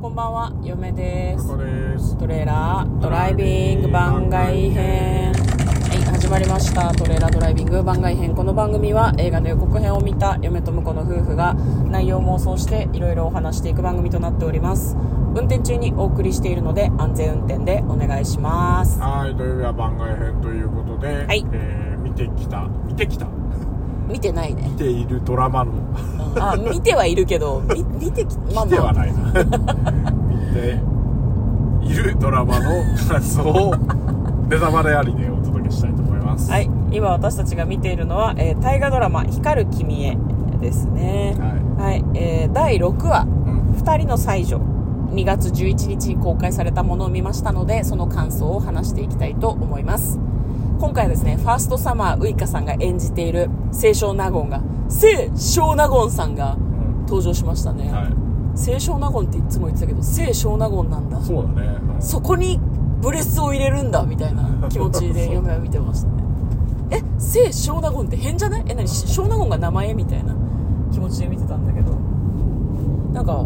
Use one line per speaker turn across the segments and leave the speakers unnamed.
こんばんは、嫁です。
こです。
トレーラードライビング番外編。はい、始まりました。トレーラードライビング番外編。この番組は映画の予告編を見た嫁と婿の夫婦が内容を妄想していろいろお話していく番組となっております。運転中にお送りしているので安全運転でお願いします。
はい、土曜日は番外編ということで、
はい
えー見てきた、見てきた、
見てないね
見。ているドラマの、
うんあ、見てはいるけど、み 見てき、まあ
見て
まあ。
はないな。見ているドラマの 感想を、ネタバレありでお届けしたいと思います。
はい、今私たちが見ているのは、えー大河ドラマ「光る君へ」ですね
は
はい、えー第6話
い。うん「
二人の才女」2月11日に公開されたものを見ましたのでその感想を話していきたいと思います今回はですねファーストサマーウイカさんが演じている清少納言が清少納言さんが
うん。
登場しましたね、
はい。
清少納言っていつも言ってたけど清少納言なんだ。
そうだね。うん。
そこにブレスを入れるんだみたいな 気持ちで嫁は見てましたね。え聖少納言って変じゃない？え何？少納言が名前みたいな気持ちで見てたんだけど。なんか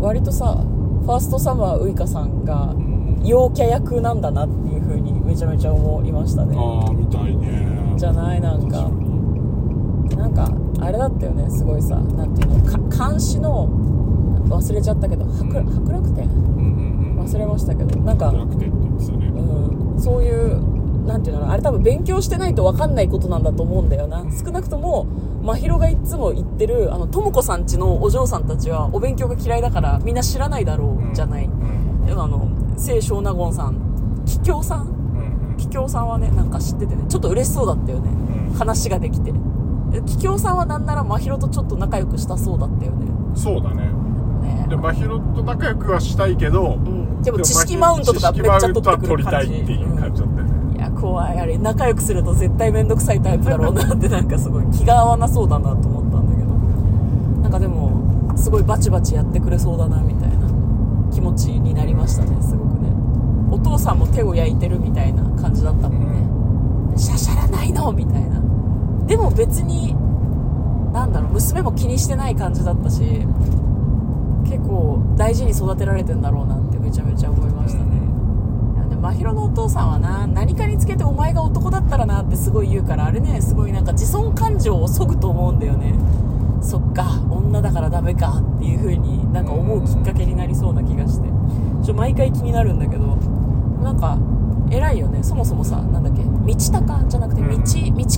割とさファーストサマーウイカさんが
うん。
陽キャ役なんだなっていう風にめちゃめちゃ思いましたね。
ああ、みたいね。
じゃないなんか。なんかあれだったよねすごいさ。なんていうのか監視の忘れちゃったけど博
うん。
博楽天
うんうんうん。
忘れましたけど。なんか
楽天って言ってたね。
うん、そういうなんていうのあれ多分勉強してないと分かんないことなんだと思うんだよな。少なくとも真宙がいつも言ってるあの智子さんちのお嬢さんたちはお勉強が嫌いだからみんな知らないだろうじゃない、
うん。
でもあの清少納言さん桔梗さん
うん
桔梗さんはねなんか知っててねちょっと嬉しそうだったよね。
うん。
話ができて。桔梗さんはなんなら真宙とちょっと仲良くしたそうだったよね。
そうだね。
ね。
で、真宙と仲良くはしたいけど、
うん、でも知識マウントとかめっちゃ取ってくる感じ
取りたいっていう感じだったよね。
いや怖い。あれ仲良くすると絶対面倒くさいタイプだろうなってなんかすごい気が合わなそうだなと思ったんだけど。なんかでもすごいバチバチやってくれそうだなみたいな気持ちになりましたねすごくねお父さんも手を焼いてるみたいな感じだったもんね、シャシャらないのみたいな。でも別になんだろう娘も気にしてない感じだったし結構大事に育てられてんだろうなってめちゃめちゃ思いましたね、いやで真宙のお父さんはな何かにつけてお前が男だったらなってすごい言うからあれねすごいなんか自尊感情をそぐと思うんだよね。そっか女だからダメかっていう風になんか思うきっかけになりそうな気がしてちょ毎回気になるんだけどなんか偉いよね。そもそもさなんだっけ道高じゃなくて道
うん。
道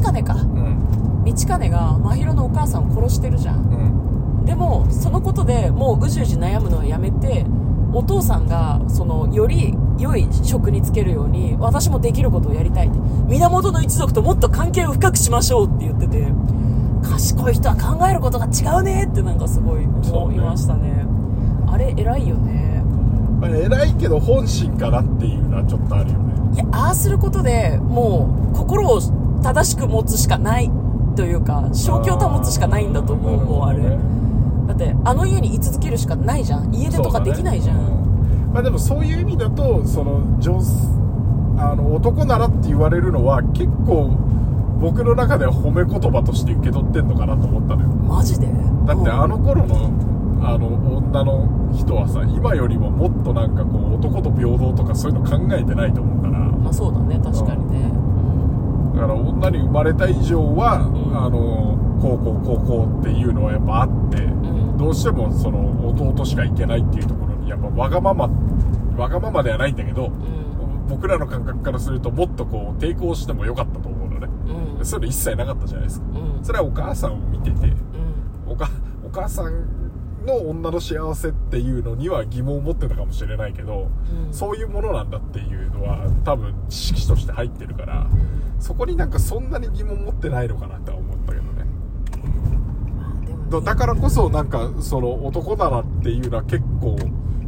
金か。
うん。
道金が真宙のお母さんを殺してるじゃん。
うん。
でもそのことでもううじうじ悩むのはやめてお父さんがそのより良い職に就けるように私もできることをやりたいって。源の一族ともっと関係を深くしましょうって言ってて賢い人は考えることが違うねってなんかすごい思いましたね。あれ偉いよね
まあ、偉いけど本心かなっていうのはちょっとあるよね。
いやああすることでもう心を正しく持つしかないというか正気を保つしかないんだと思うもうあれ。だってあの家に居続けるしかないじゃん。家出とかできないじゃん、
そうだね。まあでもそういう意味だとその女あの男ならって言われるのは結構僕の中では褒め言葉として受け取ってんのかなと思ったのよ。
マジで？
だってあ
の
の頃のあの女の人はさ今よりももっとなんかこう男と平等とかそういうの考えてないと思うから。
まあそうだね確かにね、
だから女に生まれた以上は、
ん。
あのこうこうこうこうっていうのはやっぱあって、
うん。
どうしてもその弟しか行けないっていうところにやっぱわがままわがままではないんだけど、
うん。
僕らの感覚からするともっとこう抵抗してもよかったと思うのね、そういうの一切なかったじゃないですか、
うん。
それはお母さんを見ててお母さんの女の幸せっていうのには疑問を持ってたかもしれないけど、
うん。
そういうものなんだっていうのは多分知識として入ってるからそこになんかそんなに疑問持ってないのかなって思ったけどね。だだからこそなんかその男だなっていうのは結構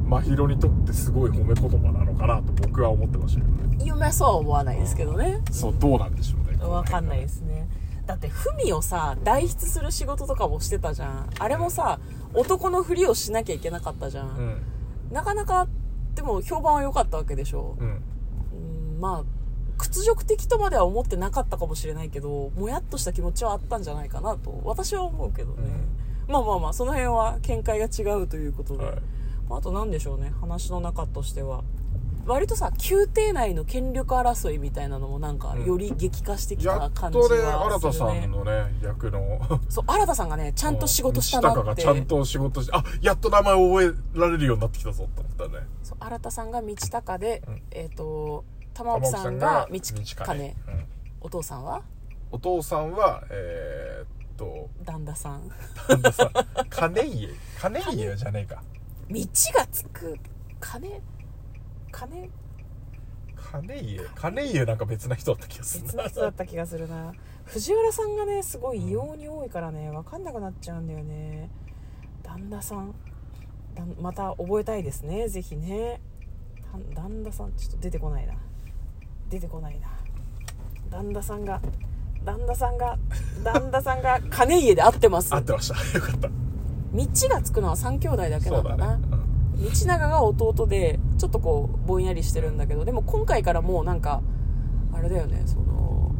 真宙にとってすごい褒め言葉なのかなと僕は思ってましたけどね。
夢はそうは思わないですけどね。
そうどうなんでしょうね
わかんないですね。だって文をさ代筆する仕事とかもしてたじゃん。あれもさ男のふりをしなきゃいけなかったじゃん、
うん。
なかなかでも評判は良かったわけでしょ、
うん。
うん、まあ屈辱的とまでは思ってなかったかもしれないけどもやっとした気持ちはあったんじゃないかなと私は思うけどね、まあまあまあその辺は見解が違うということで、
はい。
あと何でしょうね。話の中としては割とさ宮廷内の権力争いみたいなのもなんか
うん。
より激化してき
や
た感じは
っとね新田
するね。
さんのね役の。
そう新田さんがねちゃんと仕事したな
道
って。
高がちゃんと仕事してあやっと名前覚えられるようになってきたぞと思ったね。
そう新田さんが道高で、
うん。
えっ、と玉置さんが道金。
うん。
お父さんは？
お父さんはえーっと
旦那さん。
なんださ金家。金家じゃねえか。
道がつく。金？金
金家金家なんか別な人だった気がする
別の人だった気がするな。藤原さんがねすごい異様に多いからね分かんなくなっちゃうんだよね。旦那さん。また覚えたいですね。ぜひね。だ旦那さんちょっと出てこないな。出てこないな。旦那さんが旦那さんが旦那さんが金家で会ってます。
合ってました。よかった。
道がつくのは3兄弟だけ
そ
なだな、
うんだね
道長が弟でちょっとこうぼんやりしてるんだけどでも今回からもうなんかあれだよねその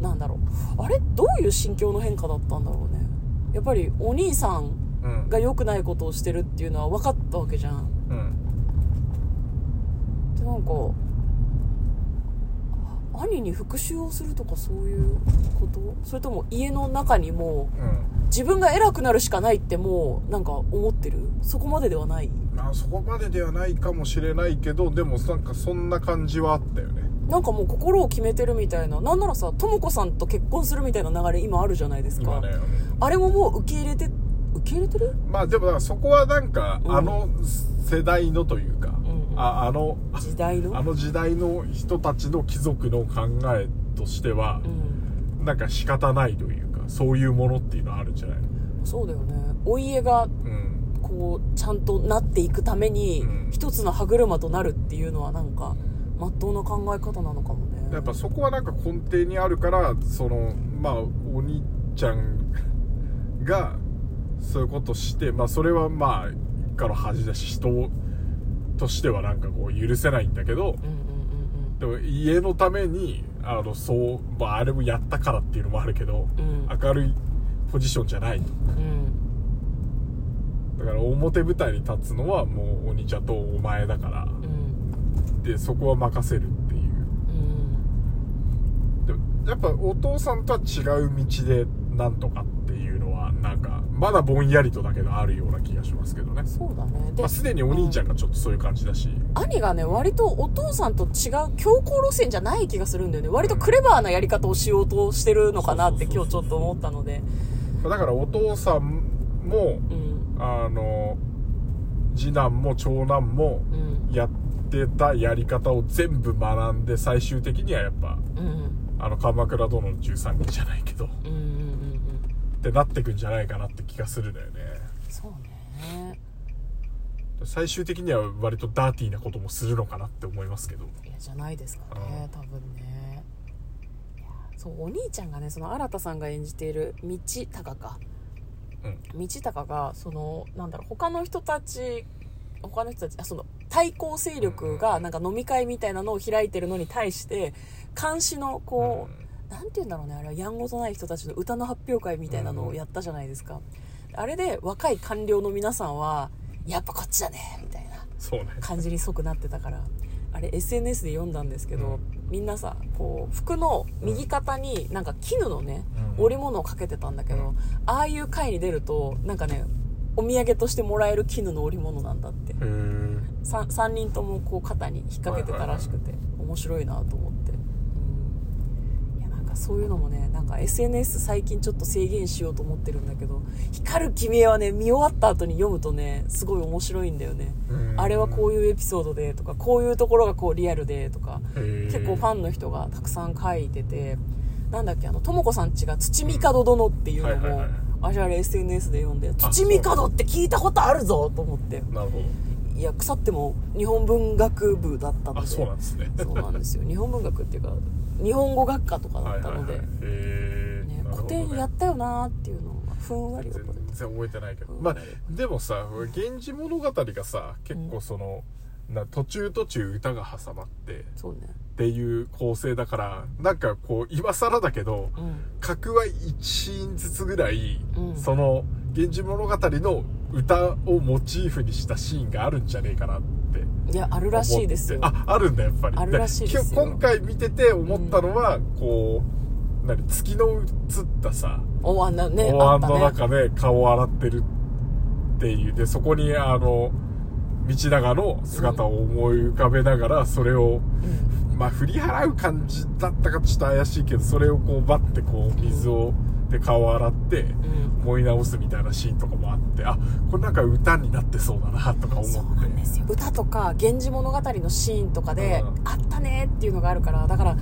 なんだろう。あれ？どういう心境の変化だったんだろうね。やっぱりお兄さん
うん。
が良くないことをしてるっていうのは分かったわけじゃん。
うん。
でなんかあ兄に復讐をするとかそういうこと？それとも家の中にもう
うん。
自分が偉くなるしかないってもうなんか思ってる？そこまでではない？
まあそこまでではないかもしれないけどでもなんかそんな感じはあったよね。
なんかもう心を決めてるみたいな。なんならさとも子さんと結婚するみたいな流れ今あるじゃないですか、
今ね、うん
あれももう受け入れて受け入れてる？
まあでもそこはなんか、
うん。
あの世代のというか、
んうん
ああの
時代の？
あの時代の人たちの貴族の考えとしては
う、ん。
なんか仕方ないというかそういうものっていうのはあるんじゃないの？
そうだよね。お家が
うん。
こうちゃんとなっていくために
うん。
一つの歯車となるっていうのはなんかまっとうな考え方なのかもね。
やっぱそこはなんか根底にあるからそのまあお兄ちゃんがそういうことしてまあそれはまあ一家の恥だし人としてはなんかこう許せないんだけどでも家のためにあのそう、まあ、あれもやったからっていうのもあるけど
うんうん。
明るいポジションじゃないと。
うん。
だから表舞台に立つのはもうお兄ちゃんとお前だから。
うん。
でそこは任せるっていう。
うん。
でもやっぱお父さんとは違う道でなんとかってなんかまだぼんやりとだけどあるような気がしますけどね、
そうだね。で
まあ、すでにお兄ちゃんがちょっとそういう感じだし、
兄がね割とお父さんと違う強硬路線じゃない気がするんだよね。割とクレバーなやり方をしようとしてるのかなって今日ちょっと思ったので。
だからお父さんも
うん。
あの次男も長男も
うん。
やってたやり方を全部学んで最終的にはやっぱ
うん。
あの鎌倉殿の13人じゃないけど。っ
うんうんうんうん
てなってくんじゃないかなって気がするんだよね。
そうね。
最終的には割とダーティーなこともするのかなって思いますけど。
いやじゃないですかね多分ね。そうお兄ちゃんがねその新さんが演じている道高か。
うん。
道高がそのなんだろう他の人たち他の人たちあその対抗勢力がなんか飲み会みたいなのを開いてるのに対して監視のこう、なんて言うんだろうねあれはやんごとない人たちの歌の発表会みたいなのをやったじゃないですか、あれで若い官僚の皆さんはやっぱこっちだねみたいな感じに即なってたから。あれ SNS で読んだんですけど、みんなさこう服の右肩になんか絹のね、
うん。
織物をかけてたんだけど、ああいう回に出るとなんかねお土産としてもらえる絹の織物なんだって。
へえ
3, 三人ともこう肩に引っ掛けてたらしくて面白いなと思って、そういうのもねなんか SNS 最近ちょっと制限しようと思ってるんだけど「光る君へ」はね見終わった後に読むとねすごい面白いんだよね。あれはこう
いう
エピソードでとかこういうところがこうリアルでとか結
結
構ファンの人がたくさん書いててなんだっけあのとも子さんちが土見門殿っていうのも
はいはいはい
あれあれ SNS で読んで
あ
土見門って聞いたことあるぞと思って。
なるほ
いや腐っても日本文学部だったので。
そうなんですね。
そうなんですよ。日本文学っていうか日本語学科とかだったので、
はいはいはい
ね、古典やったよなーっていうのがふんわり覚えて。
全然覚えてないけど。
うん。
まあでもさ「源氏物語」がさ結構その、な途中途中歌が挟まって。
そうね
っていう構成だからなんかこう今更だけど
うん。
格は1シーンずつぐらい、
うん。
その「源氏物語」の歌をモチーフにしたシーンがあるんじゃねえかなって
いやあるらしいですよ。
ああるんだやっぱり。
あるらしいですよ。
今日今回見てて思ったのは、こう何月の映ったさ
お椀だね
お椀の中で顔を洗ってるっていう。でそこにあの道長の姿を思い浮かべながらそれを、まあ振り払う感じだったかちょっと怪しいけどそれをこうバッてこう水をで顔を洗って
うん。
思い直すみたいなシーンとかもあってあこれなんか歌になってそうだなとか思って。
そうなんですよ。歌とか「源氏物語」のシーンとかで、
うん。
あったねっていうのがあるからだから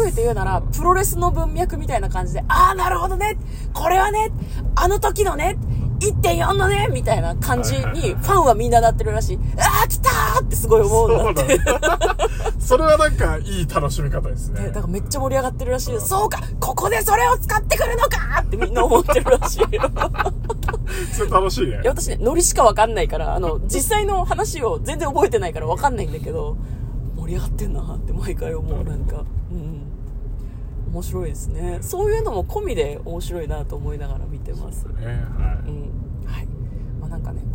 例えて言うなら
うん
プロレスの文脈みたいな感じでああなるほどねこれはねあの時のね1.4のねみたいな感じにファンはみんななってるらしい。ああ来たーってすごい思うんだって
それはなんかいい楽しみ方ですね
ねだからめっちゃ盛り上がってるらしいよそうかここでそれを使ってくるのかってみんな思ってるらしいよ
それ楽しいね
いや私ね、ノリしかわかんないから、あの、実際の話を全然覚えてないからわかんないんだけど、盛り上がってんなって毎回思う、なんか。うん。面白いですね。そういうのも込みで面白いなと思いながら見てます。
ねは
うん。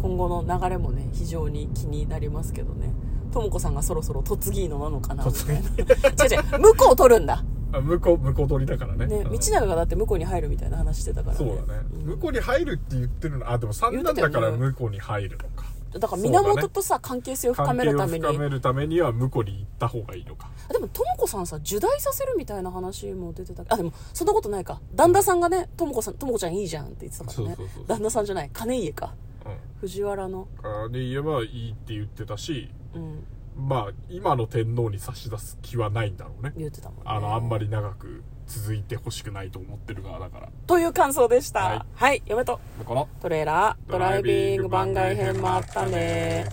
今後の流れもね、非常に気になりますけどね。ともこさんがそろそろ嫁ぎのなのかなみたいな。違う違う、向こう取るんだ。
いあ向こう向こう取りだからね
ね、
うん
道長がだって向こうに入るみたいな話してたからね。
そうだね、
ん
向こうに入るって言ってるのあでも三男だから向こうに入るのか
だから源とさ、関係性を深めるために。
深めるためには向こうに行った方がいいのか
あでも、ともこさんさ、受代させるみたいな話も出てたあ、でも、そんなことないか。旦那さんがね、ともこさん、ともこちゃんいいじゃんって言ってたからね。旦那さんじゃない、金家か。
うん
藤原の。
あで言えばいいって言ってたし
うん、
まあ今の天皇に差し出す気はないんだろうね
言ってたもんね。
あのあんまり長く続いてほしくないと思ってる側だから
という感想でした。
はい
はい、嫁と
この
トレーラー、ドライビング番外編もあったね。